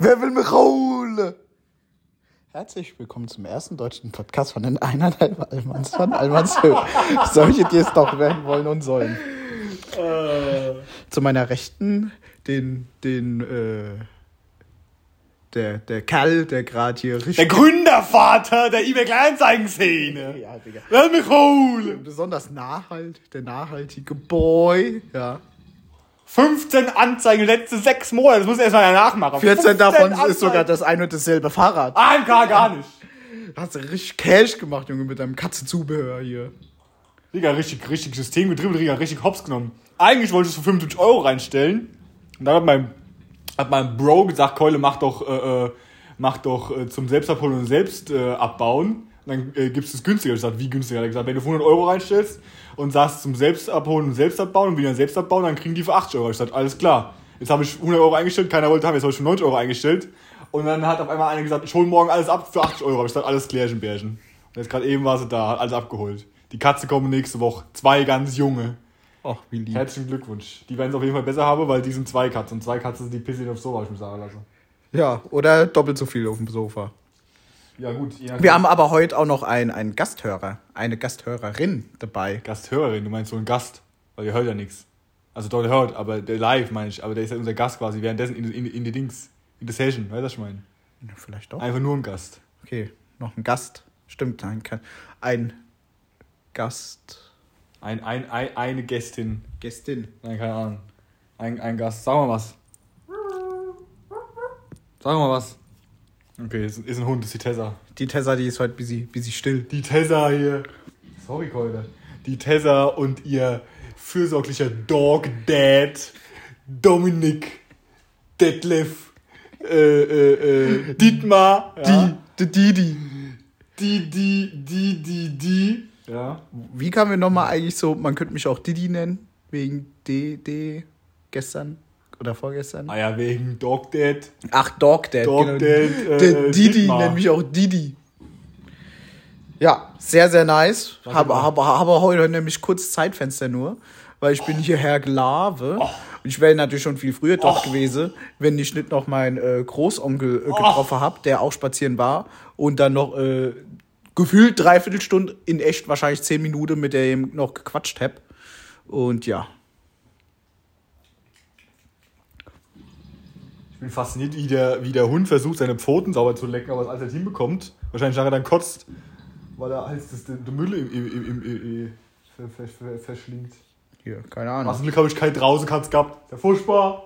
Wer will mich holen? Herzlich willkommen zum ersten deutschen Podcast von den eineinhalb Allmanns von Allmanns Höhe. Solche, die es doch werden wollen und sollen. Zu meiner Rechten den, den, äh, der, der Kerl, der gerade hier richtig. Der Gründervater der eBay Kleinanzeigen-Szene. Ja, Digga. Lass mich holen. Besonders Nachhalt, der nachhaltige Boy, ja. 15 Anzeigen letzte sechs Monate. Das muss erstmal ja nachmachen. 14 davon Anzeigen. ist sogar das ein und dasselbe Fahrrad. AMK gar nicht. Hast du richtig Cash gemacht, Junge, mit deinem Katzenzubehör hier. Digga, richtig, richtig System getrieben, Digga, richtig hops genommen. Eigentlich wollte ich es für 25 Euro reinstellen. Und dann hat mein, hat mein Bro gesagt, Keule, mach doch, äh, äh, mach doch äh, zum Selbstabholen und selbst äh, abbauen. Dann äh, gibst du es günstiger. Ich gesagt, wie günstiger? Hat er gesagt, wenn du für 100 Euro reinstellst und sagst zum Selbstabholen und selbst abbauen und wieder selbst abbauen, dann kriegen die für 80 Euro. Ich gesagt, alles klar. Jetzt habe ich 100 Euro eingestellt, keiner wollte haben, jetzt habe ich für 90 Euro eingestellt. Und dann hat auf einmal einer gesagt, ich hole morgen alles ab für 80 Euro. Ich gesagt, alles klärchen, Bärchen. Und jetzt gerade eben war sie da, hat alles abgeholt. Die Katze kommen nächste Woche. Zwei ganz junge. Ach, wie lieb. Herzlichen Glückwunsch. Die werden es auf jeden Fall besser haben, weil die sind zwei Katzen. Und zwei Katzen sind die pissen aufs Sofa, ich mir sagen lassen. Ja, oder doppelt so viel auf dem Sofa. Ja, gut. Wir haben aber heute auch noch einen, einen Gasthörer, eine Gasthörerin dabei. Gasthörerin, du meinst so einen Gast. Weil der hört ja nichts. Also der hört, aber der live, meine ich. Aber der ist ja unser Gast quasi, währenddessen in, in, in die Dings, in die Session. Weißt du, was ich meine? Ja, Vielleicht doch. Einfach nur ein Gast. Okay, noch ein Gast. Stimmt, ein, ein Gast. Ein, ein, ein, eine Gästin. Gästin. Nein, keine Ahnung. Ein, ein Gast. Sag mal was. Sag mal was. Okay, ist, ist ein Hund, ist die Tessa. Die Tessa, die ist heute busy, busy still. Die Tessa hier. Sorry, Keule. Die Tessa und ihr fürsorglicher Dog Dad Dominik Detlef äh, äh, äh, Dietmar. Ja. Die, die, die. Die, die, die, die, die. Ja. Wie kamen wir nochmal eigentlich so, man könnte mich auch Didi nennen, wegen D, D, gestern oder vorgestern? Ah ja, wegen Dog Dad. Ach, Dog Dad. Dog genau. Dad, äh, Didi nennt mich auch Didi. Ja, sehr, sehr nice. Habe hab, hab heute nämlich kurz Zeitfenster nur, weil ich bin hier Herr Glave. Oh. Und ich wäre natürlich schon viel früher dort gewesen, wenn ich nicht noch meinen äh, Großonkel Oh. äh, getroffen hab, der auch spazieren war und dann noch äh, gefühlt dreiviertel Stunde, in echt wahrscheinlich zehn Minuten mit dem noch gequatscht hab. Und ja, Ich bin fasziniert, wie der, wie der Hund versucht, seine Pfoten sauber zu lecken, aber es alles nicht hinbekommt. Wahrscheinlich nachher dann kotzt, weil er halt das, den, den Müll im, im, im, im, ver, ver, ver, verschlingt. hier, keine Ahnung. Was Glück habe ich keinen draußen gehabt. Ist ja furchtbar.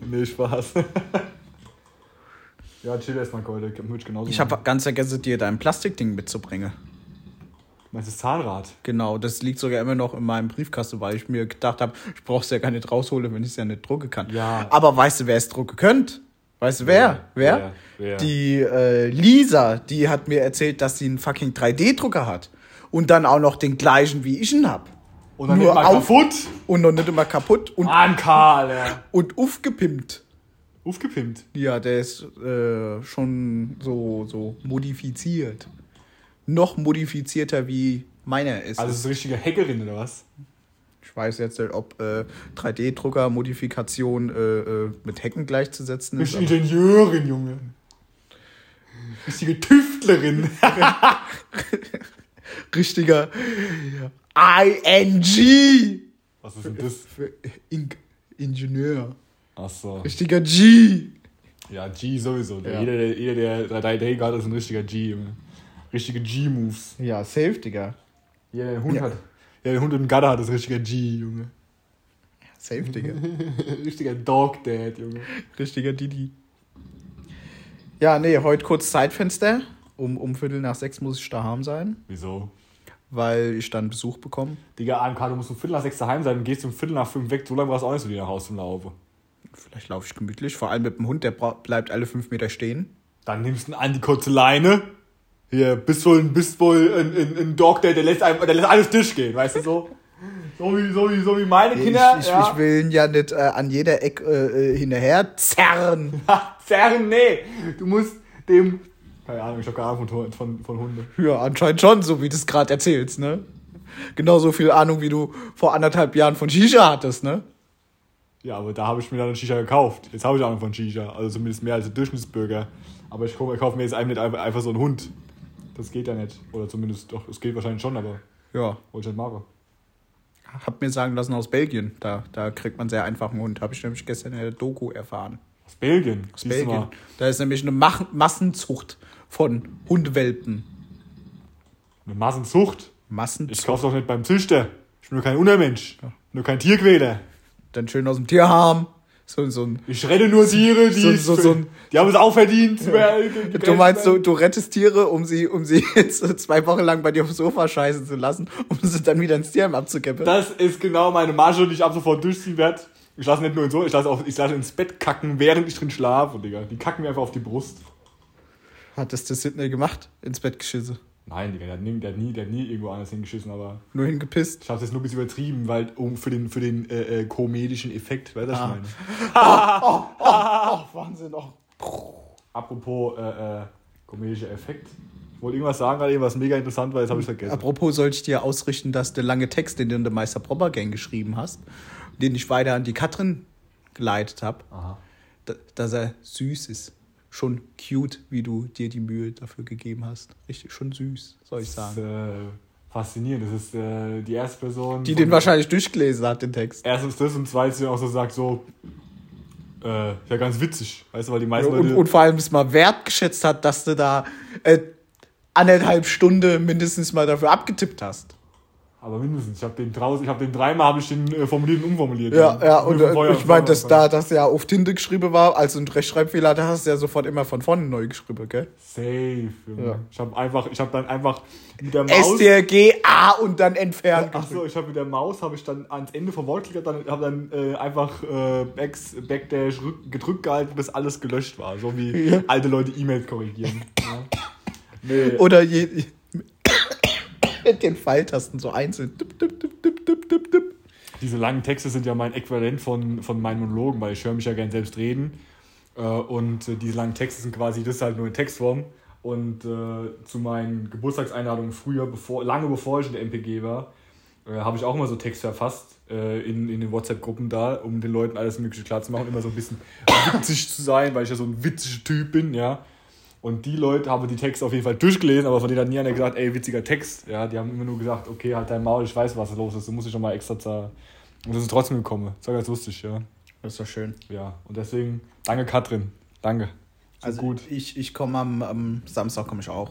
nee, Spaß. ja, chill erstmal, Keule. Ich habe ganz vergessen, dir dein Plastikding mitzubringen. Meinst du das Zahnrad? Genau, das liegt sogar immer noch in meinem Briefkasten, weil ich mir gedacht habe, ich brauche es ja gar nicht rausholen, wenn ich es ja nicht drucken kann. Ja. Aber weißt du, wer es drucken könnt? Weißt du wer? Wer? Wer? Wer? Wer? Die äh, Lisa, die hat mir erzählt, dass sie einen fucking 3D-Drucker hat. Und dann auch noch den gleichen, wie ich ihn hab. Und dann Nur nicht mal auf- kaputt. Und noch nicht immer kaputt und, Mann, Karl, ja. und aufgepimpt. Aufgepimpt. Ja, der ist äh, schon so, so modifiziert. Noch modifizierter wie meiner ist. Also, ist eine richtige Hackerin, oder was? Ich weiß jetzt nicht, ob äh, 3D-Drucker-Modifikation äh, äh, mit Hacken gleichzusetzen ist. Richtige Ingenieurin, Junge. Richtige Tüftlerin. Richtiger ING. Was ist denn das? Für In Ingenieur. Achso. Richtiger G. Ja, G sowieso. Ja. Jeder, der, jeder, der 3D hat, ist ein richtiger G, Junge. Richtige G-Moves. Ja, safe, Digga. Jeder, der Hund Ja. hat. Ja, der Hund im Gatter hat, ist ein richtiger G, Junge. Safe, Digga. richtiger Dog Dad, Junge. Richtiger Didi. Ja, nee, heute kurz Zeitfenster. Um, um Viertel nach sechs muss ich daheim sein, Wieso? weil ich dann Besuch bekomme. Digga, AMK, du musst um Viertel nach sechs daheim sein und gehst um Viertel nach fünf weg. So lange brauchst du auch nicht so wieder nach Hause zum Laufen. Vielleicht laufe ich gemütlich, vor allem mit dem Hund, der bleibt alle fünf Meter stehen. Dann nimmst du an die kurze Leine. Hier, bist wohl, bist wohl ein, ein, ein Dog, der, der, lässt einem, der lässt alles durchgehen, weißt du so? So wie, so wie, so wie meine Kinder. ich, ich, ja. ich will ihn ja nicht äh, an jeder Ecke äh, äh, hinterher zerren. Zerren, nee. Du musst dem. Keine Ahnung, ich hab keine Ahnung von, von, von Hunde. Ja, anscheinend schon, so wie du es gerade erzählst, ne? Genauso viel Ahnung, wie du vor anderthalb Jahren von Shisha hattest, ne? Ja, aber da habe ich mir dann eine Shisha gekauft. Jetzt habe ich noch von Shisha. Also zumindest mehr als ein Durchschnittsbürger. Aber ich kaufe kauf mir jetzt einfach, einfach so einen Hund. Das geht ja nicht. Oder zumindest, doch, es geht wahrscheinlich schon, aber Ja. wollte ich nicht machen. Hab mir sagen lassen aus Belgien. Da, da kriegt man sehr einfach einen Hund. Habe ich nämlich gestern in der Doku erfahren. Aus Belgien. Aus Belgien. mal. Da ist nämlich eine Mach Massenzucht von Hundwelpen. Eine Massenzucht. Ich Massenzucht. kaufe doch nicht beim Züchter. Ich bin nur kein Untermensch. Nur kein Tierquäler. Dann schön aus dem Tierharm. So, so ein, Ich rette nur Tiere, die, So- so- so ein- die haben es auch verdient. du meinst, du, du rettest Tiere, um sie, um sie jetzt zwei Wochen lang bei dir aufs Sofa scheißen zu lassen, um sie dann wieder ins Tierheim abzukippen. Das ist genau meine Masche, die ich ab sofort durchziehen werde. Ich lasse nicht nur in so, ich lasse auch, ich lasse ins Bett kacken, während ich drin schlafe, Digga. Die kacken mir einfach auf die Brust. Hat das der Sidney gemacht? Ins Bett geschissen. Nein, Digga, der hat nie, der hat nie, der hat nie irgendwo anders hingeschissen, aber Nur hingepisst. ich habe jetzt nur ein bisschen übertrieben, weil um für den, für den äh, äh, komedischen Effekt, weißt du, was Ah. ich meine? Ach, Wahnsinn, oh. Apropos äh, äh, komedischer Effekt. Ich wollte irgendwas sagen, gerade irgendwas mega interessant war, jetzt habe ich vergessen. Apropos soll ich dir ausrichten, dass der lange Text, den du in der Meister Proper Gang geschrieben hast, den ich weiter an die Katrin geleitet habe, dass er süß ist. Schon cute, wie du dir die Mühe dafür gegeben hast. Richtig, schon süß, soll ich Das ist sagen. äh, faszinierend. Das ist äh, die erste Person. Die den wahrscheinlich durchgelesen hat, den Text. Erstens das und zweitens auch so sagt so, äh, ja ganz witzig, weißt du, weil die meisten Und, Leute, und vor allem es mal wertgeschätzt hat, dass du da äh, anderthalb Stunde mindestens mal dafür abgetippt hast. Aber mindestens, ich habe den draußen, ich habe den dreimal habe ich den äh, formuliert und umformuliert. Ja, ja, und Feuer äh, ich meine, dass da das ja auf Tinte geschrieben war, also ein Rechtschreibfehler, da hast du ja sofort immer von vorne neu geschrieben, gell? Safe, Junge. Ja. Ich habe einfach, ich habe dann einfach mit der Maus STRG A und dann entfernt. Ach so, ich habe mit der Maus habe ich dann ans Ende vom Wort geklickt, dann habe dann äh, einfach äh, Backs, Backdash rück, gedrückt gehalten, bis alles gelöscht war, so wie Ja. alte Leute E-Mails korrigieren. ja. Nee. Oder je, mit den Pfeiltasten so einzeln. Dip, dip, dip, dip, dip, dip, dip. Diese langen Texte sind ja mein Äquivalent von, von meinen Monologen, weil ich höre mich ja gern selbst reden. Äh, und äh, diese langen Texte sind quasi, das halt nur in Textform. Und äh, zu meinen Geburtstagseinladungen früher, bevor, lange bevor ich in der MPG war, äh, habe ich auch immer so Text verfasst äh, in, in den WhatsApp-Gruppen da, um den Leuten alles Mögliche klar zu machen, immer so ein bisschen witzig zu sein, weil ich ja so ein witziger Typ bin, ja. Und die Leute haben die Texte auf jeden Fall durchgelesen, aber von denen hat nie einer gesagt, ey, witziger Text. Ja, die haben immer nur gesagt, okay, halt dein Maul, ich weiß, was los ist, du musst dich schon mal extra zahlen. Und das ist trotzdem gekommen. Das war ganz lustig, ja. Das ist doch schön. Ja, und deswegen, danke Katrin. Danke. So Also gut. ich, ich komme am, am Samstag komme ich auch.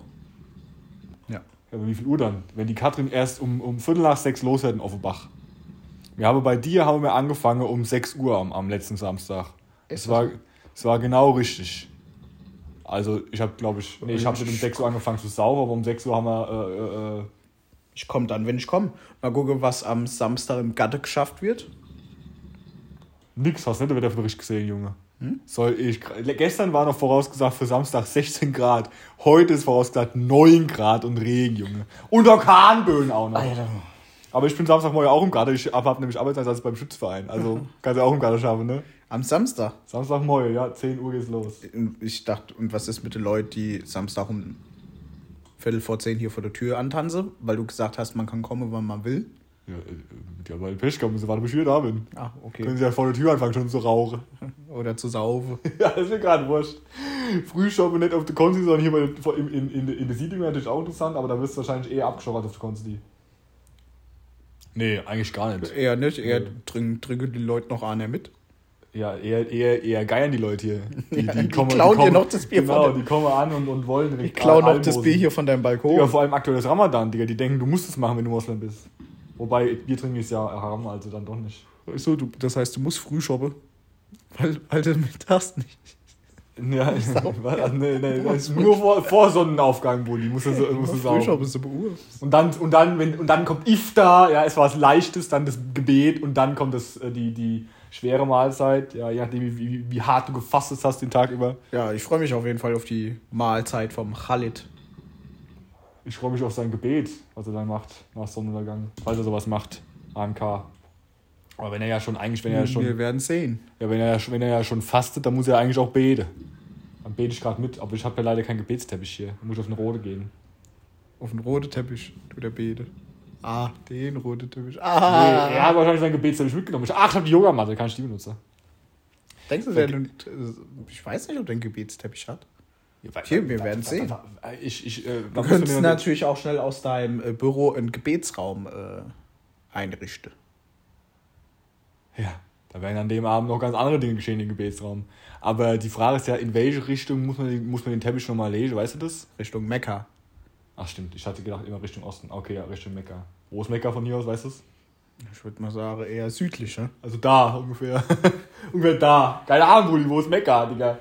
Ja. Ja, aber wie viel Uhr dann? Wenn die Katrin erst um, um Viertel nach sechs los hätten auf dem Bach. Wir haben bei dir haben wir angefangen um 6 Uhr am, am letzten Samstag. Ist Es war, es war genau richtig. Also ich habe, glaube ich, nee, ich habe nicht um 6 Uhr angefangen zu saugen, aber um 6 Uhr haben wir, äh, äh, äh, Ich komme dann, wenn ich komme. Mal gucken, was am Samstag im Gatte geschafft wird. nix, hast du nicht den Wetterbericht gesehen, Junge. Soll ich, gestern war noch vorausgesagt für Samstag 16 Grad. Heute ist vorausgesagt 9 Grad und Regen, Junge. Und Orkanböen auch noch. Aber ich bin Samstagmorgen auch im Garten. Ich habe nämlich Arbeitseinsatz beim Schützverein. Also kannst du auch im Garten schaffen, ne? Am Samstag. Samstagmorgen, ja, 10 Uhr geht's los. Und Ich dachte, und was ist mit den Leuten, die Samstag um Viertel vor zehn hier vor der Tür antanzen? Weil du gesagt hast, man kann kommen, wann man will. Ja, äh, die haben halt Pech gehabt, müssen warten, bis ich wieder da bin. Ah, okay. Können sie ja vor der Tür anfangen schon zu rauchen. Oder zu saufen. ja, ist mir gerade wurscht. Frühshoppen nicht auf der Konsti, sondern hier bei, in, in, in, in der Siedlung wäre natürlich auch interessant, aber da wirst du wahrscheinlich eher abgeschossen auf der Konsti. Nee, eigentlich gar nicht. Eher nicht, eher Nee. trinken, trinken die Leute noch einer mit. Ja, eher, eher, eher geiern die Leute hier. Die, Ja, die klauen dir noch das Bier Genau, von der- die kommen an und, und wollen Ich direkt klaue noch Almosen. das Bier hier von deinem Balkon. Digga, vor allem aktuelles Ramadan, Digga. Die denken, du musst es machen, wenn du Moslem bist. Wobei, Bier trinken ist ja haram, also dann doch nicht. So, du, das heißt, du musst früh shoppen. Weil, weil du mittags nicht. Ja, was? nee, nee, das ist nur vor, vor Sonnenaufgang, Bulli. Musst du, so- musst du Früh saugen. shoppen ist aber Uhr. Und dann, und dann, wenn, und dann kommt Iftar, ja, es war was Leichtes, dann das Gebet und dann kommt das, äh, die, die schwere Mahlzeit, ja, je nachdem, wie, wie, wie hart du gefastet hast den Tag über. Ja, ich freue mich auf jeden Fall auf die Mahlzeit vom Khalid. Ich freue mich auf sein Gebet, was er dann macht nach Sonnenuntergang, falls er sowas macht. AMK. Aber wenn er ja schon eigentlich, wenn er ja schon, Wir werden sehen. ja, wenn er ja schon, wenn er ja schon fastet, dann muss er eigentlich auch beten. Dann bete ich gerade mit, aber ich habe ja leider keinen Gebetsteppich hier. Dann muss ich auf eine rote gehen. Auf den roten Teppich, du der Bede. Ah, den rote Teppich. Nee, Ah. er hat wahrscheinlich sein Gebetsteppich mitgenommen. Ich, ach, ich habe die Yogamatte, kann ich die benutzen? Denkst du, der, ich weiß nicht, ob der einen Gebetsteppich hat. Hier, wir werden sehen. Ich, ich, äh, Du könntest natürlich auch schnell aus deinem äh, Büro einen Gebetsraum äh, einrichten. Ja, da wären an dem Abend noch ganz andere Dinge geschehen im Gebetsraum. Aber die Frage ist ja, in welche Richtung muss man, den- muss man den Teppich nochmal legen, weißt du das? Richtung Mekka. Ach stimmt, ich hatte gedacht immer Richtung Osten. Okay, ja, Richtung Mekka. Wo ist Mekka von hier aus, weißt du es? Ich würde mal sagen, eher südlich, ne? Also da ungefähr. ungefähr da. Keine Ahnung, Brudi, wo ist Mekka, Digga?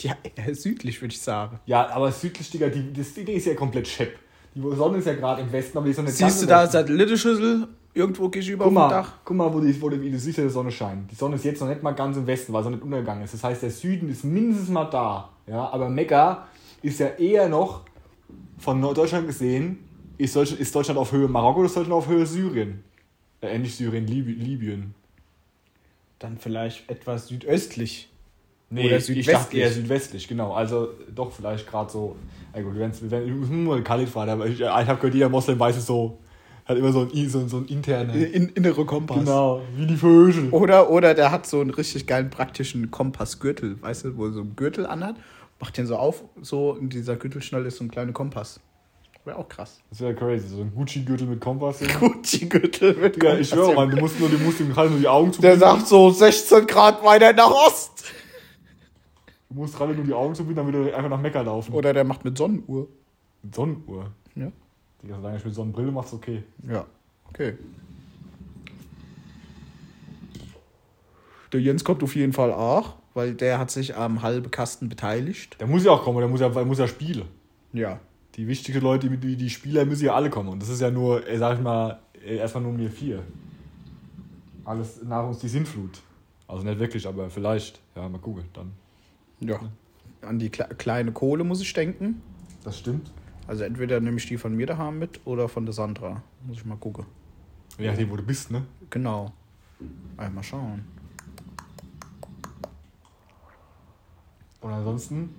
Ja, eher südlich, würde ich sagen. Ja, aber südlich, Digga, die, das Ding ist ja komplett schepp. Die Sonne ist ja gerade im Westen, aber die Sonne ist Siehst du da Satellitenschüssel irgendwo gegenüber Guck auf mal, dem Dach? guck mal, wo, die, wo die, wie du siehst, die Sonne scheint. Die Sonne ist jetzt noch nicht mal ganz im Westen, weil sie nicht untergegangen ist. Das heißt, der Süden ist mindestens mal da. Ja, aber Mekka ist ja eher noch von Deutschland gesehen, ist Deutschland, ist Deutschland auf Höhe Marokko oder ist Deutschland auf Höhe Syrien? Äh, nicht Syrien, Liby, Libyen. Dann vielleicht etwas südöstlich. Nee, Oder ich dachte südwestlich. eher südwestlich, genau. Also doch vielleicht gerade so. Ja gut, ich muss nur fragen, aber ich, ich habe gehört, jeder Moslem weiß es so. Hat immer so ein, so, so ein interne. In, innere Kompass. Genau, wie die Vögel. Oder, oder der hat so einen richtig geilen praktischen Kompassgürtel, weißt du, wo er so einen Gürtel anhat, macht den so auf, so in dieser Gürtelschnalle ist so ein kleiner Kompass. Wäre auch krass. Das wäre crazy, so ein Gucci-Gürtel mit Kompass. Gucci-Gürtel mit Kompass. ich schwöre, Mann, du musst nur, du musst ihm gerade nur die Augen zu. Der sagt so 16 Grad weiter nach Ost. Du musst gerade nur die Augen zubinden, dann würde er einfach nach Mekka laufen. Oder der macht mit Sonnenuhr. Mit Sonnenuhr. Ja. Digga, solange ich mit Sonnenbrille mach's okay. Ja. Okay. Der Jens kommt auf jeden Fall auch, weil der hat sich am halben Kasten beteiligt. Der muss ja auch kommen, der muss ja, der muss ja spielen. Ja. Die wichtigen Leute, die, die Spieler müssen ja alle kommen. Und das ist ja nur, äh, sag ich mal, äh, erstmal nur mir vier. Alles nach uns die Sintflut. Also nicht wirklich, aber vielleicht. Ja, mal gucken, dann. Ja. An die kle kleine Kohle muss ich denken. Das stimmt. Also entweder nehme ich die von mir daheim mit oder von der Sandra. Muss ich mal gucken. Je nachdem, wo du bist, ne? Genau. Einmal schauen. Und ansonsten,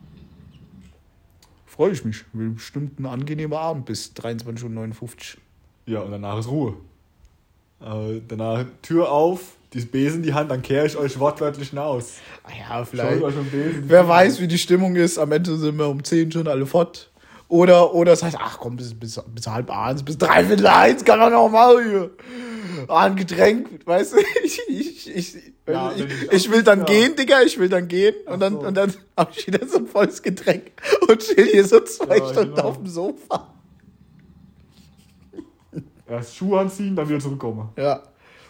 Freue ich mich. Wird bestimmt ein angenehmer Abend bis 23.59 Uhr. ja, und danach ist Ruhe. Äh, danach Tür auf, die Besen in die Hand, dann kehre ich euch wortwörtlich hinaus. Ah ja, vielleicht. Besen. Wer weiß, wie die Stimmung ist. Am Ende sind wir um 10 schon alle fort. Oder, oder es heißt, ach komm, bis, bis, bis halb eins, bis dreiviertel eins kann man noch mal hier. Ah, ein Getränk, weißt du, ich, ich, ich, Ja, ich- ich will dann ja. gehen, Digga, ich will dann gehen. Und dann, so. und dann hab ich wieder so ein volles Getränk und chill hier so zwei Ja, Stunden genau. auf dem Sofa. Erst Schuhe anziehen, dann wieder zurückkommen. Ja.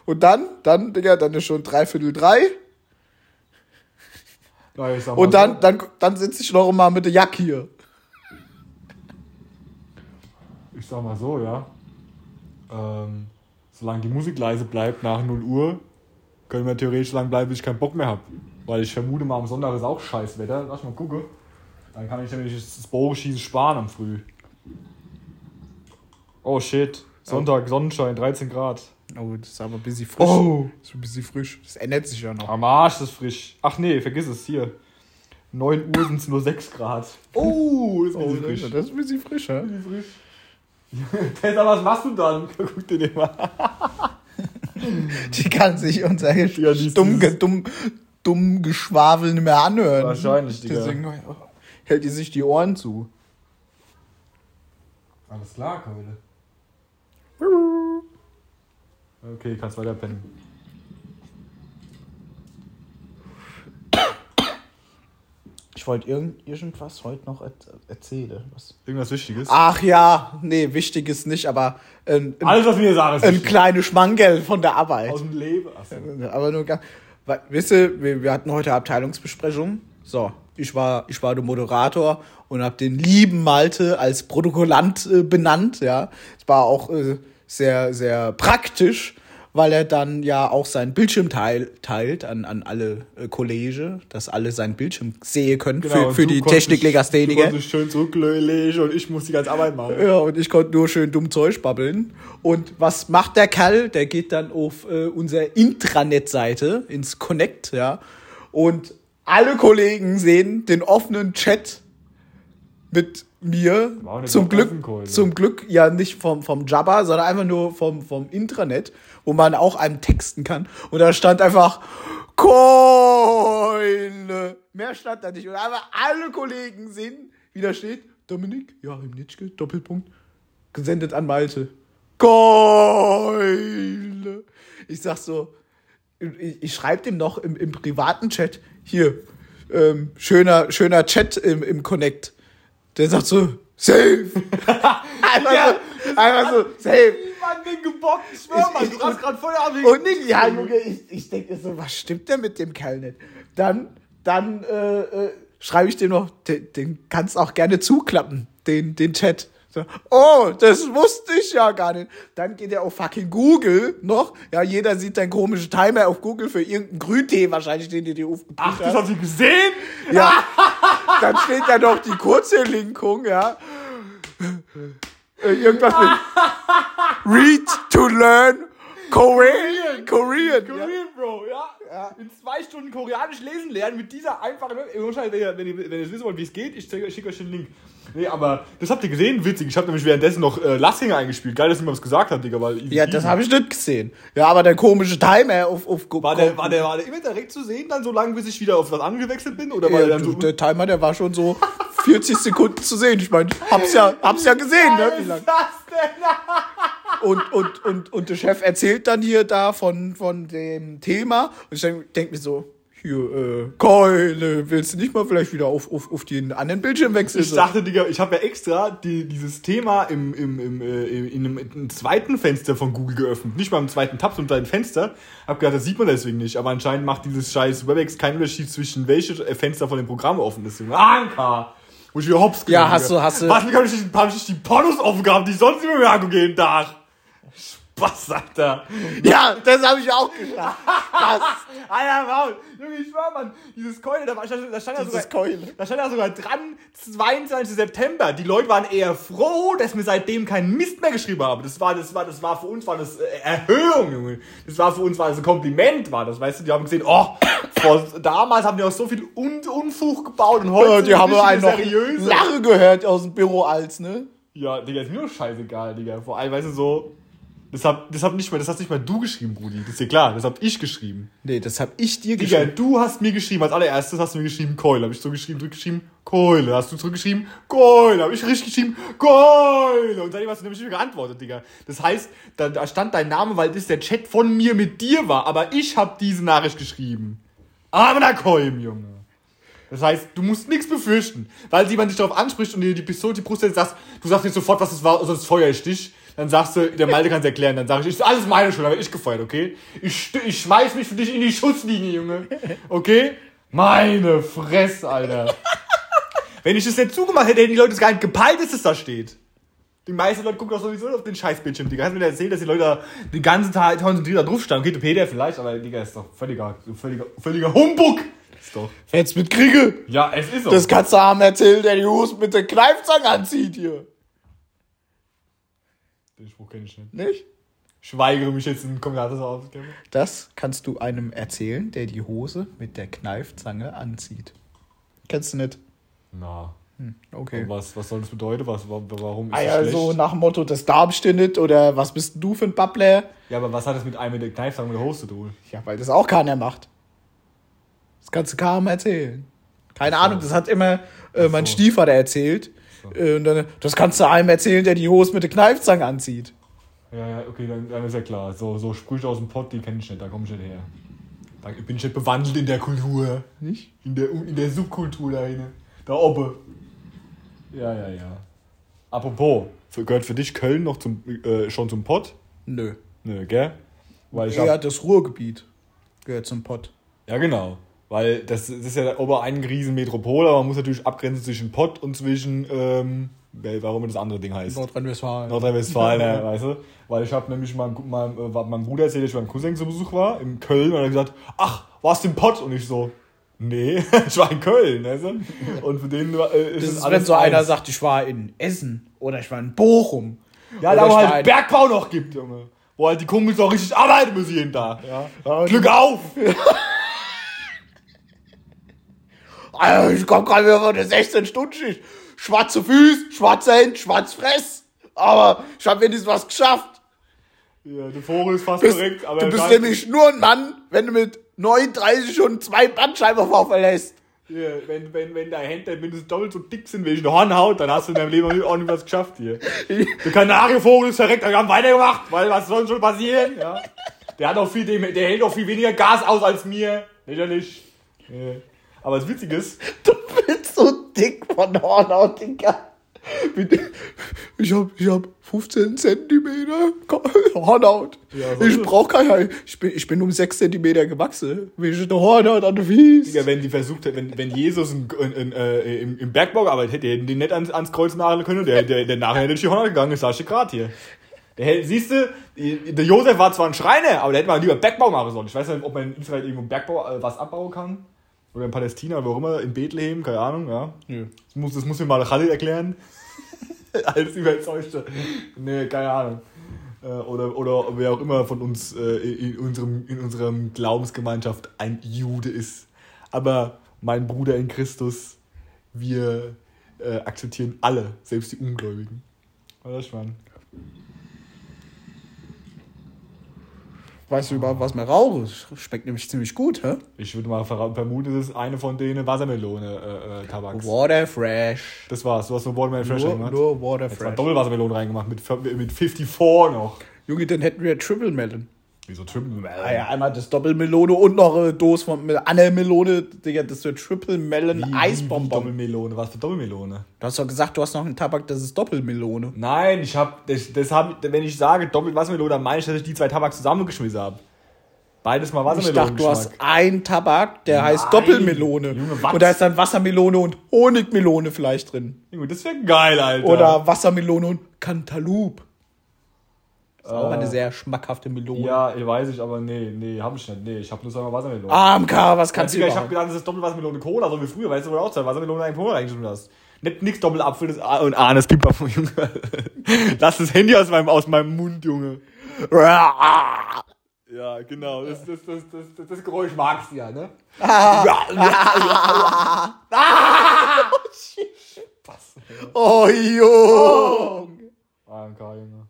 Und dann, dann, Digga, dann ist schon dreiviertel drei. Ja, ich sag mal Und so. dann, dann, dann sitze ich noch mal mit der Jacke hier. ich sag mal so, ja. Ähm, solange die Musik leise bleibt nach 0 Uhr, können wir theoretisch so lange bleiben, bis ich keinen Bock mehr habe. Weil ich vermute mal, am Sonntag ist auch scheiß Wetter. Lass mal gucken. Dann kann ich nämlich das Bogenschießen sparen am Früh. Oh shit. Sonntag, Sonnenschein, 13 Grad. Oh, das ist aber ein bisschen frisch. Oh. Das ist ein bisschen frisch. Das ändert sich ja noch. Am Arsch ist es frisch. Ach nee, vergiss es hier. 9 Uhr sind es nur 6 Grad. Oh, ist ein Oh, bisschen das frisch. das ist ein bisschen frisch, ja? frisch. Tessa, was machst du dann? Guck dir den mal Die kann sich unser Ja, dumm, dumm, dumm Geschwafel nicht mehr anhören. Wahrscheinlich, Digga. Deswegen hält die sich die Ohren zu. Alles klar, Keule. Okay, kannst weiter pennen. Ich wollte irgend, irgendwas heute noch er erzählen. Was? Irgendwas Wichtiges? Ach ja, nee, wichtig ist nicht, aber ein, ein, Alles, was wir sagen, ist ein wichtig. kleines Schmangel von der Arbeit. Aus dem Leben. Achso. Aber nur ganz. Wisst ihr, wir, wir hatten heute Abteilungsbesprechung. So, ich war, ich war der Moderator und habe den lieben Malte als Protokollant äh, benannt. Ja, es war auch äh, sehr, sehr praktisch, weil er dann ja auch seinen Bildschirm teil, teilt an, an alle äh, Kollege, dass alle seinen Bildschirm sehen können Genau, für, für die Techniklegastheniker. konntest schön zurücklegen und ich muss die ganze Arbeit machen. Ja, und ich konnte nur schön dumm Zeug babbeln. Und was macht der Kerl? Der geht dann auf äh, unsere Intranet-Seite, ins Connect, ja. Und alle Kollegen sehen den offenen Chat mit mir zum Glück, zum Glück ja nicht vom, vom Jabba, sondern einfach nur vom, vom Intranet, wo man auch einem texten kann. Und da stand einfach Keule. Mehr stand da nicht. Und einfach alle Kollegen sehen, wie da steht, Dominik, Joachim Nitschke, Doppelpunkt, gesendet an Malte. Keule. Ich sag so, ich, ich schreibe dem noch im, im privaten Chat, hier, ähm, schöner, schöner Chat im, im Connect. Der sagt so, safe. einfach, Ja, so, einfach so, safe. Den gebockt, ich schwör mal, Ich- du hast gerade voll am Und nicht, ja, Junge, ich, ich denke so, was stimmt denn mit dem Kerl nicht? Dann, dann äh, äh, schreibe ich dem noch, den, den kannst auch gerne zuklappen, den, den Chat. So, oh, das wusste ich ja gar nicht. Dann geht er auf fucking Google noch. Ja, jeder sieht deinen komischen Timer auf Google für irgendeinen Grüntee wahrscheinlich, den du dir aufgepusht Ach, das hast. du gesehen? Ja, dann steht da noch die kurze Linkung, ja. Irgendwas mit Read to learn Korean. Korean. ja. Korean, Bro, ja. In zwei Stunden Koreanisch lesen lernen mit dieser einfachen. Wenn ihr, wenn ihr, wenn ihr wissen wollt, wie es geht, ich schicke euch den Link. Nee, aber das habt ihr gesehen, witzig. Ich habe nämlich währenddessen noch äh, Lassinger eingespielt. Geil, dass niemand was gesagt hat, Digga, weil. Ja, das habe ich nicht gesehen. Ja, aber der komische Timer auf, auf War der, war, der, war der immer direkt zu sehen, dann so lange, bis ich wieder auf was angewechselt bin? Oder war ja, der so. der Timer, der war schon so 40 Sekunden zu sehen. Ich meine, hab's ja, hab's ja gesehen, ne? Wie lang. Was ist das denn? Und, und, und, und der Chef erzählt dann hier da von, von dem Thema. Und ich denke denk mir so, hier, äh, Keule, willst du nicht mal vielleicht wieder auf, auf, auf den anderen Bildschirm wechseln? Ich dachte, Digga, ich habe ja extra die, dieses Thema im, im, im, äh, in, einem, in einem zweiten Fenster von Google geöffnet. Nicht mal im zweiten Tab, sondern ein Fenster. Hab gedacht, das sieht man deswegen nicht. Aber anscheinend macht dieses scheiß WebEx keinen Unterschied zwischen welches äh, Fenster von dem Programm offen ist. Anka! Wo ich wieder hops Ja, hast du- hast du- Was, hab ich, nicht- hab ich nicht die Pornos offen gehabt, die ich sonst immer mehr jeden Tag? Spaß, Alter. ja, das habe ich auch gedacht. Das, Alter, Maul. Junge, ich schwör, Mann, dieses Keule, da, war- da stand, da stand ja sogar, Dieses Keule. da stand ja sogar dran, 22. September. Die Leute waren eher froh, dass wir seitdem keinen Mist mehr geschrieben haben. Das war, das war, das war für uns war das äh, Erhöhung, Junge. Das war für uns war das ein Kompliment, war das, weißt du? Die haben gesehen, oh, vor, damals haben die auch so viel Un Unfug gebaut und heute ja, die haben richtig einen noch seriöse. Lache gehört aus dem Büro als, ne? Ja, Digga, ist mir doch scheißegal, Digga. Vor allem, weißt du, so, das hab, das hab nicht mal, das hast nicht mal du geschrieben, Brudi. Das ist dir klar, das hab ich geschrieben. Nee, das hab ich dir Digga, geschrieben. du hast mir geschrieben, als allererstes hast du mir geschrieben, Keule. Hab ich zurückgeschrieben, zurückgeschrieben, Keule. Hast du zurückgeschrieben, Keule. Hab ich richtig geschrieben, Keule. Und seitdem hast du nämlich nicht mehr geantwortet, Digga. Das heißt, da, da stand dein Name, weil das der Chat von mir mit dir war. Aber ich hab diese Nachricht geschrieben. Aber da Keum, Junge. Das heißt, du musst nichts befürchten. Weil jemand dich darauf anspricht und dir die Pistole die Brust setzt, sagst, du sagst nicht sofort, was es war, sonst feuer ich dich. Dann sagst du, der Malte kann es erklären. Dann sag ich, ist alles meine Schuld, aber ich gefeuert, okay? Ich, ich schmeiß mich für dich in die Schusslinie, Junge. Okay? Meine Fresse, Alter. Wenn ich das nicht zugemacht hätte, hätten die Leute es gar nicht gepeilt, dass es da steht. Die meisten Leute gucken doch sowieso auf den Scheißbildschirm. Digga, hast du mir erzählt, dass die Leute da den ganzen Tag konzentriert da drauf standen. Okay, der Peter vielleicht, aber Digga, ist doch völliger, völliger, völliger Humbug. Ist doch. Jetzt mit Kriege. Ja, es ist so. Das kannst du haben erzählen, der die Hose mit der Kneifzange anzieht hier. Den Spruch kenne ich nicht. Nicht? Ich weigere mich jetzt in den Kommentaren aufzugeben. Das kannst du einem erzählen, der die Hose mit der Kneifzange anzieht. Kennst du nicht? Na. Okay. Was, was soll das bedeuten? Was, wa- warum ist Ah ja, schlecht? so nach dem Motto, das darfst du nicht oder was bist du für ein Babbler? Ja, aber was hat das mit einem mit der Kneifzange mit der Hose zu tun? Ja, weil das auch keiner macht. Das kannst du kaum erzählen. Keine Ahnung, das hat immer äh, mein so. Stiefvater erzählt. Äh, und dann, das kannst du einem erzählen, der die Hose mit der Kneifzange anzieht. Ja, ja, okay, dann, dann ist ja klar. So, so Sprüche aus dem Pott, die kenne ich nicht, da komme ich nicht her. Da bin ich nicht bewandelt in der Kultur. Nicht? In der, in der Subkultur da hinten. Da oben. Ja, ja, ja. Apropos, gehört für dich Köln noch zum, äh, schon zum Pott? Nö. Nö, gell? Weil ich Eher hab, das Ruhrgebiet gehört zum Pott. Ja, genau. Weil das, das ist ja ober eine riesen Metropole, aber man muss natürlich abgrenzen zwischen Pott und zwischen, ähm, warum das andere Ding heißt. Nordrhein-Westfalen. Nordrhein-Westfalen, ja, weißt du? Weil ich habe nämlich meinem, meinem, äh, meinem Bruder erzählt, dass ich beim Cousin zu Besuch war, in Köln, und er hat gesagt, ach, warst du im Pott? Und ich so, nee, ich war in Köln, weißt du? Und für den äh, ist Das ist, alles wenn so einer eins. sagt, ich war in Essen oder ich war in Bochum. ja, da wo halt Bergbau noch gibt, Junge. Wo halt die Kumpels auch richtig arbeiten müssen jeden Tag. Ja, Glück auf! Ich komm gerade wieder von der 16-Stunden-Schicht. schwarze Füße, schwarze Hände, schwarz Fress. Aber ich habe wenigstens was geschafft. Ja, der Vogel ist fast Bist, korrekt, aber du bist nämlich nur ein Mann, wenn du mit 39 schon zwei Bandscheibenvorfälle lässt. Ja, wenn, wenn, wenn deine Hände mindestens doppelt so dick sind wie eine Hornhaut, dann hast du in deinem Leben auch nicht was geschafft hier. Der Kanarienvogel ist verreckt, wir haben weitergemacht, weil was soll schon passieren? Ja. Der hat auch viel, der, der hält auch viel weniger Gas aus als mir. Lächerlich. Ja. Aber das Witzige ist, Du bist so dick von Hornhaut, Digga. Ich hab, ich hab 15 Zentimeter Hornhaut. Ja, ich ist brauch keine. Ich bin, ich bin um 6 Zentimeter gewachsen. Wie ich eine Hornhaut an Fies. Digga, wenn die versucht hätte, wenn, wenn Jesus in, in, in, äh, im, im Bergbau gearbeitet hätte, hätten die nicht ans, ans Kreuz nageln können, der, der, der nachher hätte die Hornhaut gegangen, das sagst du gerade hier. Der, siehst du, der Josef war zwar ein Schreiner, aber der hätte mal lieber Bergbau machen sollen. Ich weiß nicht, ob man in Israel irgendwo im Bergbau äh, was abbauen kann. Oder in Palästina, wo auch immer, in Bethlehem, keine Ahnung, ja. Das muss, das muss mir mal Khalid erklären. Als Überzeugte. Nee, keine Ahnung. Äh, Oder, oder wer auch immer von uns äh, in, unserem, in unserem Glaubensgemeinschaft ein Jude ist. Aber mein Bruder in Christus, wir äh, akzeptieren alle, selbst die Ungläubigen. Oder Schwan? Weißt du überhaupt, was mir rauche? Schmeckt nämlich ziemlich gut, hä? Ich würde mal vermuten, das ist eine von denen Wassermelone äh, äh. Water fresh. Das war's. Du hast nur Watermelon Fresh Nur, reingemacht. nur Water Jetzt fresh. Doppelwassermelone reingemacht mit, mit 54 noch. Junge, dann hätten wir Triple Melon. Wieso Triple Ah ja, einmal das Doppelmelone und noch eine Dose von mit einer Melone. Digga, das wird Triple Melon Eisbonbon. Doppelmelone. Was für Doppelmelone? Du hast doch gesagt, du hast noch einen Tabak, das ist Doppelmelone. Nein, ich hab, das, das hab, wenn ich sage doppelt Wassermelone, dann meine ich, dass ich die zwei Tabak zusammengeschmissen habe. Beides mal Ich Wassermelone. dachte, du hast einen Tabak, der heißt Nein. Doppelmelone. Junge, was? und da ist dann Wassermelone und Honigmelone vielleicht drin. Junge, das wäre geil, Alter. Oder Wassermelone und Cantaloupe. Das ist auch eine sehr schmackhafte Melone. Ja, ich weiß ich, aber nee, nee, hab ich nicht. Nee, ich hab nur zweimal Wassermelone. AMK, was Ja, kannst du Digga, ich hab gedacht, das ist Doppelwassermelone Cola, so wie früher, weißt du, wo du auch zwei Wassermelone in Cola reingeschmissen hast. Nicht nix Doppelapfel das A und A, das auf Junge. Lass das Handy aus meinem, aus meinem Mund, Junge. Ja, genau, das, das, das, das, das, Geräusch magst du ja, ne? Oh, Junge. AMK, Junge.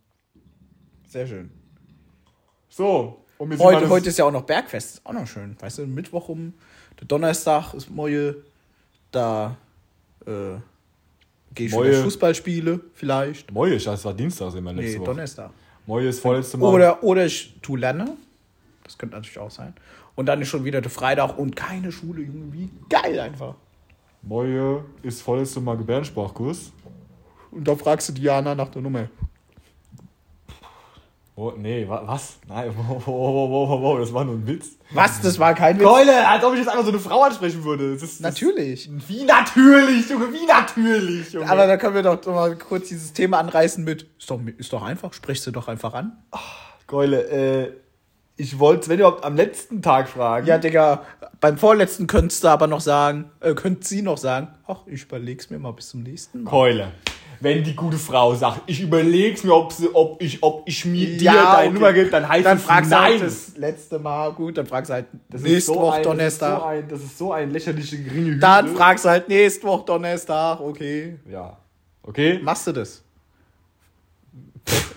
Sehr schön. So, und wir Heute, heute ist ja auch noch Bergfest. Ist auch noch schön. Weißt du, Mittwoch um der Donnerstag ist Moje. Da äh, gehe ich Moje. wieder Fußball spiele, vielleicht. Moje, das war Dienstag, sind wir letzte Nee, Woche. Donnerstag. Moje ist vorletzte Mal. Oder, oder ich tu lerne. Das könnte natürlich auch sein. Und dann ist schon wieder der Freitag und keine Schule, Junge. Wie geil einfach. Moje ist vorletzte Mal Gebärdensprachkurs. Und da fragst du Diana nach der Nummer. Oh, nee, wa was? Nein, wow, wow, wow, wow, wow, das war nur ein Witz. Was? Das war kein Witz? Keule, als ob ich jetzt einfach so eine Frau ansprechen würde. Das ist, das Natürlich. Wie natürlich, Junge, wie natürlich, Junge. Aber da können wir doch mal kurz dieses Thema anreißen mit. Ist doch, ist doch einfach, sprich sie doch einfach an. Keule, äh, ich wollte, wenn überhaupt am letzten Tag fragen. Ja, Digga, beim vorletzten könntest du aber noch sagen, äh, könnt sie noch sagen, ach, ich überleg's mir mal bis zum nächsten Mal. Keule. Wenn die gute Frau sagt, ich überleg's mir, ob, sie, ob, ich, ob ich mir dir Ja, deine okay. Nummer gebe, dann heißt Dann es fragst du nein. halt das letzte Mal, gut, dann fragst du halt Das ist nächste so Woche ein, Donnerstag. Das ist, so ein, das ist so ein lächerliche geringe Hürde. Dann fragst du halt nächste Woche Donnerstag, okay. Ja. Okay? Machst du das?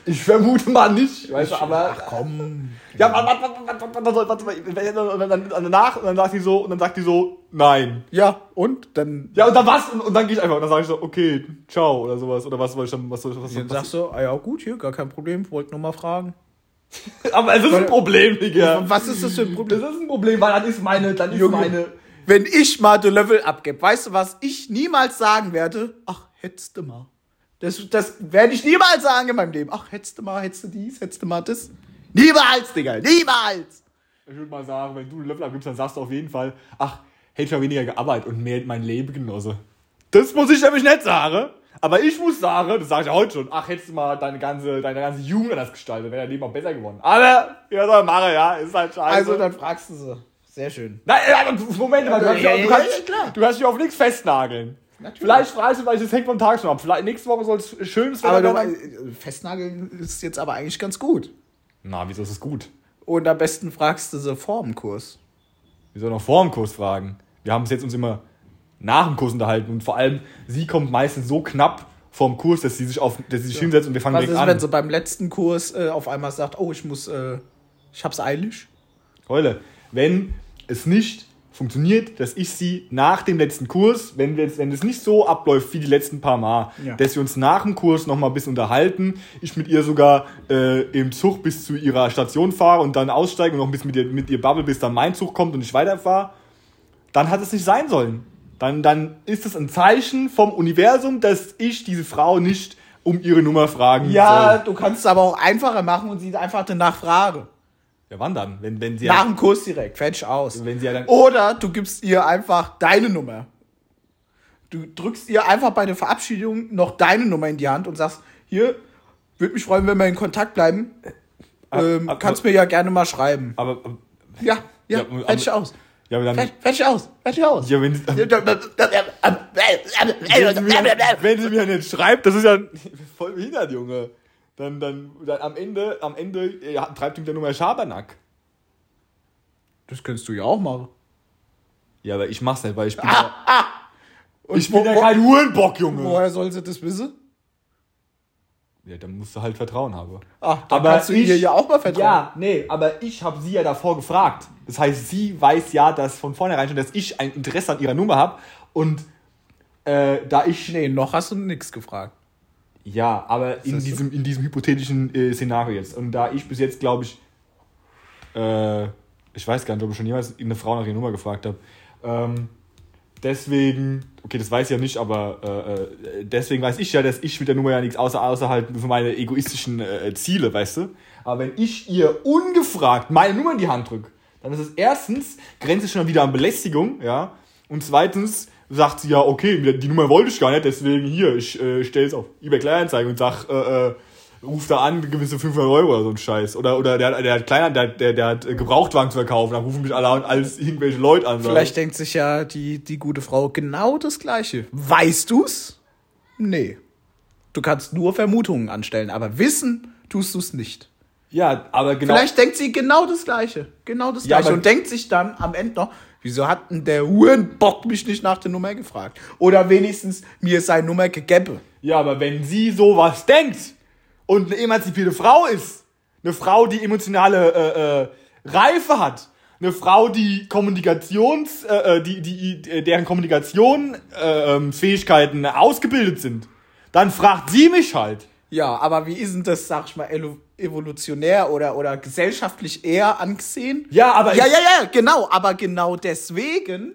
Ich vermute mal nicht, weißt du, aber. Ach komm. Ja, warte, warte, warte, warte, warte, warte, warte, und dann, dann danach, und dann sagt die so, und dann sagt die so, nein. Ja, und dann, Ja, und dann was? Und, und dann gehe ich einfach, und dann sage ich so, okay, ciao, oder sowas, oder was soll ich dann, was soll ich, was, dann was, sagst du, ah ja, gut, hier, gar kein Problem, wollte nur mal fragen. Aber es ist ein Problem, Digga. Was ist das für ein Problem? Das ist ein Problem, weil dann ist meine, dann ist Junge. meine, Wenn ich mal the Level abgebe, weißt du, was ich niemals sagen werde? Ach, hättest du mal. Das, das werde ich niemals sagen in meinem Leben. Ach, hättest du mal, hättest du dies, hättest du mal das. Niemals, Digga, niemals. ich würde mal sagen, wenn du einen Löffel abgibst, dann sagst du auf jeden Fall, ach, hätte ich mal weniger gearbeitet und mehr mein Leben genosse. Das muss ich nämlich nicht sagen. Aber ich muss sagen, das sage ich ja heute schon, ach, hättest du mal deine ganze, deine ganze Jugend anders gestaltet, wäre dein Leben auch besser geworden. Aber, ja, soll machen, ja, ist halt scheiße. Also, dann fragst du sie. Sehr schön. Nein, Moment mal, du kannst, Ja, dich- ja, ja, klar. du kannst dich auf nichts festnageln. Natürlich. Vielleicht fragst du, weil ich das hängt vom Tag schon ab. Vielleicht nächste Woche soll es schönes Aber du, werden. äh, Festnageln ist jetzt aber eigentlich ganz gut. Na, wieso ist es gut? Und am besten fragst du sie vor dem Kurs. Wir sollen noch vor dem Kurs fragen. Wir haben bis jetzt uns immer nach dem Kurs unterhalten. Und vor allem, sie kommt meistens so knapp vom Kurs, dass sie sich auf, dass sie sich hinsetzt und wir fangen Was direkt ist, an. wenn sie beim letzten Kurs äh, auf einmal sagt, oh, ich muss, äh, ich hab's eilig? Keule, wenn es nicht funktioniert, dass ich sie nach dem letzten Kurs, wenn wir jetzt, wenn es nicht so abläuft wie die letzten paar Mal, Ja. dass wir uns nach dem Kurs noch mal ein bisschen unterhalten, ich mit ihr sogar äh, im Zug bis zu ihrer Station fahre und dann aussteige und noch ein bisschen mit ihr, mit ihr babbel, bis dann mein Zug kommt und ich weiterfahre, dann hat es nicht sein sollen. Dann, dann ist es ein Zeichen vom Universum, dass ich diese Frau nicht um ihre Nummer fragen Ja, soll. du kannst es aber auch einfacher machen und sie einfach danach fragen. Ja, wann dann? Wenn, wenn sie Nach dem Kurs direkt, fertig aus. wenn sie ja dann Oder du gibst ihr einfach deine Nummer. Du drückst ihr einfach bei der Verabschiedung noch deine Nummer in die Hand und sagst, hier, würde mich freuen, wenn wir in Kontakt bleiben. Ähm, ab- kannst mir ja gerne mal schreiben. aber, aber Ja, ja, Ja, aber- aus. ja, aber dann fertig aus. Fertig aus. ja, wenn, sie- wenn, sie mir, wenn sie mir nicht schreibt, das ist ja voll behindert, Junge. Dann, dann, dann am Ende, am Ende ja, treibt ihm der Nummer Schabernack. Das könntest du ja auch machen. Ja, aber ich mach's nicht, weil ich bin, Und ich bin ja kein Hurenbock, Junge. Woher soll sie das wissen? Ja, dann musst du halt Vertrauen haben. Ah, da Aber kannst du ich- ihr ja auch mal vertrauen. Ja, nee, aber ich habe sie ja davor gefragt. Das heißt, sie weiß ja, dass von vornherein schon, dass ich ein Interesse an ihrer Nummer habe. Und äh, da ich. Nee, noch hast du nichts gefragt. Ja, aber in so? diesem, in diesem hypothetischen äh, Szenario jetzt. Und da ich bis jetzt, glaube ich, äh, ich weiß gar nicht, ob ich schon jemals eine Frau nach ihrer Nummer gefragt habe. Ähm, deswegen, okay, das weiß ich ja nicht, aber äh, äh, deswegen weiß ich ja, dass ich mit der Nummer ja nichts außer, außer halt für meine egoistischen äh, Ziele, weißt du? Aber wenn ich ihr ungefragt meine Nummer in die Hand drücke, dann ist es erstens, grenzt es schon wieder an Belästigung, ja, und zweitens sagt sie ja, okay, die Nummer wollte ich gar nicht, deswegen hier, ich äh, stelle es auf eBay Kleinanzeigen und sag, äh, äh, ruf da an, gewisse 500 Euro oder so ein Scheiß. Oder, oder der, der hat kleiner, der, der, der hat äh, Gebrauchtwagen zu verkaufen, dann rufen mich alle an, als irgendwelche Leute an. Vielleicht denkt sich ja die, die gute Frau genau das Gleiche. Weißt du's? Nee. Du kannst nur Vermutungen anstellen, aber wissen tust du's nicht. Ja, aber genau. Vielleicht denkt sie genau das Gleiche. Genau das Ja, Gleiche. aber- und denkt sich dann am Ende noch, wieso hat denn der Hurenbock mich nicht nach der Nummer gefragt? Oder wenigstens mir seine Nummer gegeben. Ja, aber wenn sie sowas denkt und eine emanzipierte Frau ist, eine Frau, die emotionale äh, äh, Reife hat, eine Frau, die Kommunikations, äh, äh, die, die, äh, deren Kommunikationsfähigkeiten ausgebildet sind, dann fragt sie mich halt. Ja, aber wie ist denn das, sag ich mal, elo- evolutionär oder, oder gesellschaftlich eher angesehen? Ja, aber Ja, ja, ja, genau. Aber genau deswegen,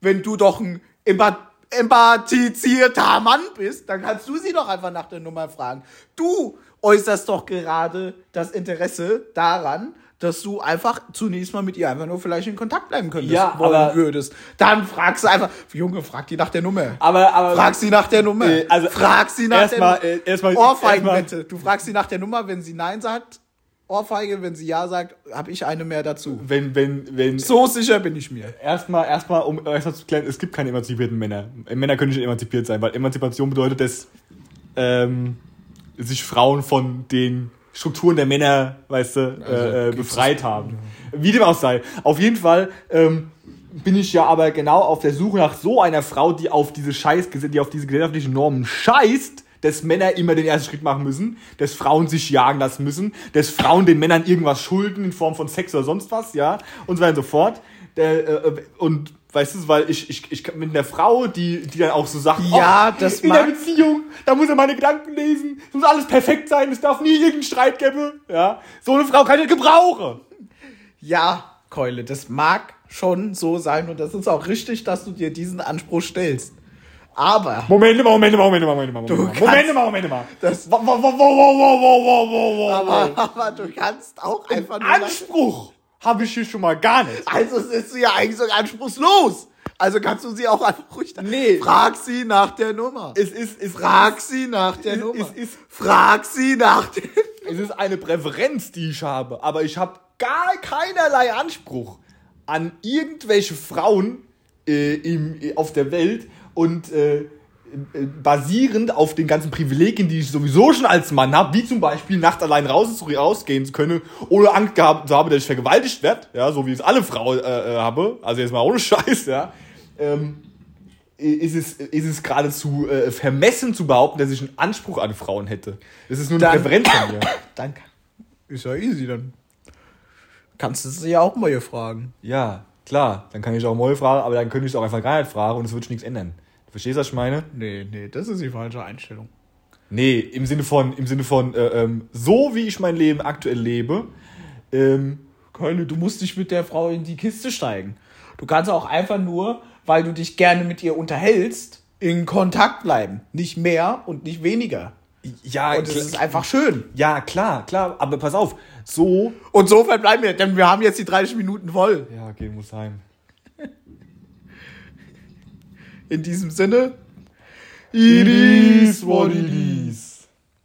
wenn du doch ein empath empathizierter Mann bist, dann kannst du sie doch einfach nach der Nummer fragen. Du äußerst doch gerade das Interesse daran, dass du einfach zunächst mal mit ihr einfach nur vielleicht in Kontakt bleiben könntest, Ja, wollen aber- würdest. Dann fragst du einfach, Junge, frag die nach der Nummer. Aber, aber Frag sie nach der Nummer. Äh, also, frag sie nach der äh, erstmal- Ohrfeigenwette. Du fragst sie nach der Nummer, wenn sie Nein sagt, Ohrfeige, wenn sie Ja sagt, habe ich eine mehr dazu. wenn, wenn, wenn, So sicher bin ich mir. erstmal, erstmal, um erstmal zu klären, es gibt keine emanzipierten Männer. Männer können nicht emanzipiert sein, weil Emanzipation bedeutet, dass ähm, sich Frauen von den Strukturen der Männer, weißt du, äh, äh, gibt's befreit haben. Wie dem auch sei. Auf jeden Fall ähm, bin ich ja aber genau auf der Suche nach so einer Frau, die auf diese Scheiß, die auf diese gesellschaftlichen Normen scheißt, dass Männer immer den ersten Schritt machen müssen, dass Frauen sich jagen lassen müssen, dass Frauen den Männern irgendwas schulden in Form von Sex oder sonst was, ja, und so weiter und so fort. Der, äh, und weißt du, weil ich, ich, ich mit einer Frau, die, die dann auch so sagt, Ja, oh, das in der Beziehung, da muss er meine Gedanken lesen, es muss alles perfekt sein, es darf nie irgendeinen Streit geben, ja. So eine Frau kann ich nicht gebrauchen. Ja, Keule, das mag schon so sein und das ist auch richtig, dass du dir diesen Anspruch stellst. Aber Moment mal, Moment mal, Moment mal, Moment mal, Moment Moment mal, Moment mal. Das- Wow, wow, wow, wow, wow, wow, wow, wow, wow. aber, aber du kannst auch einfach nur. Anspruch habe ich hier schon mal gar nicht. Also ist sie ja eigentlich sogar anspruchslos. Also kannst du sie auch einfach ruhig. Nee. Frag sie nach der Nummer. Es ist, es Frag sie nach der Es- Nummer. es ist- Frag sie nach der Es ist eine Präferenz, die ich habe, aber ich habe gar keinerlei Anspruch an irgendwelche Frauen äh, im, äh, auf der Welt und äh, basierend auf den ganzen Privilegien, die ich sowieso schon als Mann habe, wie zum Beispiel nachts allein raus, rausgehen zu können, ohne Angst gehabt zu haben, dass ich vergewaltigt werde, ja, so wie es alle Frauen äh, äh, habe, also jetzt mal ohne Scheiß, ja. Ähm, ist es, ist es geradezu äh, vermessen zu behaupten, dass ich einen Anspruch an Frauen hätte. Das ist nur eine Präferenz von mir. Dann ist ja easy, dann kannst du sie ja auch mal hier fragen. Ja, klar, dann kann ich auch Moll fragen, aber dann könnte ich es auch einfach gar nicht fragen und es würde sich nichts ändern. Du verstehst, was ich meine? Nee, nee, das ist die falsche Einstellung. Nee, im Sinne von, im Sinne von, äh, ähm, so wie ich mein Leben aktuell lebe, ähm, Keine, du musst nicht mit der Frau in die Kiste steigen. Du kannst auch einfach nur, weil du dich gerne mit ihr unterhältst, in Kontakt bleiben. Nicht mehr und nicht weniger. ja, Und es ist einfach schön. ja, klar, klar, aber pass auf, so, Und so verbleiben wir, denn wir haben jetzt die 30 Minuten voll. ja, okay, muss sein. In diesem Sinne. It is what it is.